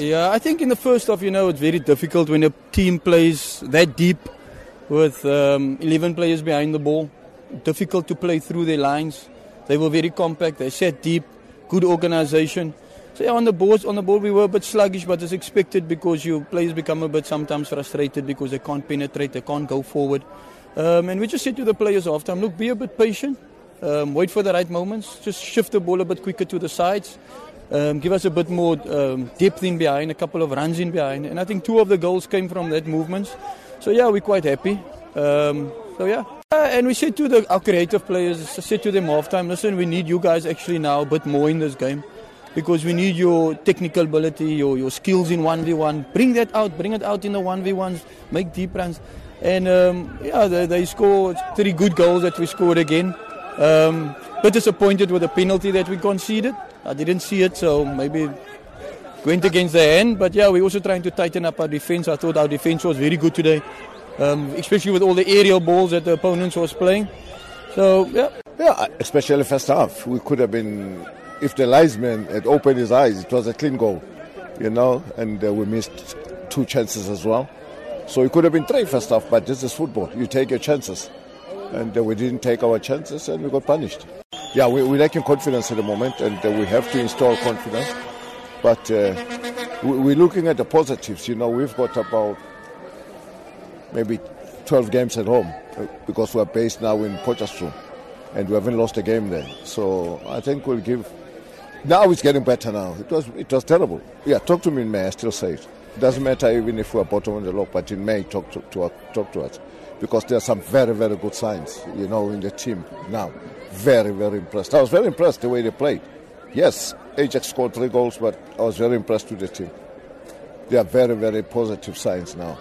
Yeah, I think in the first half, you know, it's very difficult when a team plays that deep with um, 11 players behind the ball. Difficult to play through their lines. They were very compact. They sat deep. Good organisation. So yeah, on the board, on the board, we were a bit sluggish, but it's expected because your players become a bit sometimes frustrated because they can't penetrate, they can't go forward. Um, and we just said to the players after look, be a bit patient, um, wait for the right moments, just shift the ball a bit quicker to the sides, um, give us a bit more um, depth in behind, a couple of runs in behind. And I think two of the goals came from that movement. So yeah, we're quite happy. Um, so yeah. Uh, and we said to the, our creative players, I said to them halftime, listen, we need you guys actually now a bit more in this game because we need your technical ability, your, your skills in 1v1. Bring that out, bring it out in the 1v1s, make deep runs. And um, yeah, they, they scored three good goals that we scored again. Um, but disappointed with the penalty that we conceded. I didn't see it, so maybe went against the hand. But yeah, we're also trying to tighten up our defense. I thought our defense was very good today, um, especially with all the aerial balls that the opponents was playing. So yeah. Yeah, especially first half. We could have been, if the linesman had opened his eyes, it was a clean goal, you know, and uh, we missed two chances as well. So it could have been three first half, but this is football. You take your chances. And uh, we didn't take our chances and we got punished. Yeah, we, we're lacking confidence at the moment and uh, we have to install confidence. But uh, we, are looking at the positives. You know, we've got about maybe 12 games at home uh, because we're based now in Potchefstroom and we haven't lost a game there. So I think we'll give. Now it's getting better now. It was it was terrible. Yeah, talk to me in May. I still say it. Doesn't matter even if we're bottom of the log, but in May, talk to, to, uh, talk to us because there are some very very good signs, you know, in the team now. Very very impressed. I was very impressed the way they played. Yes, Ajax scored three goals, but I was very impressed with the team. There are very very positive signs now.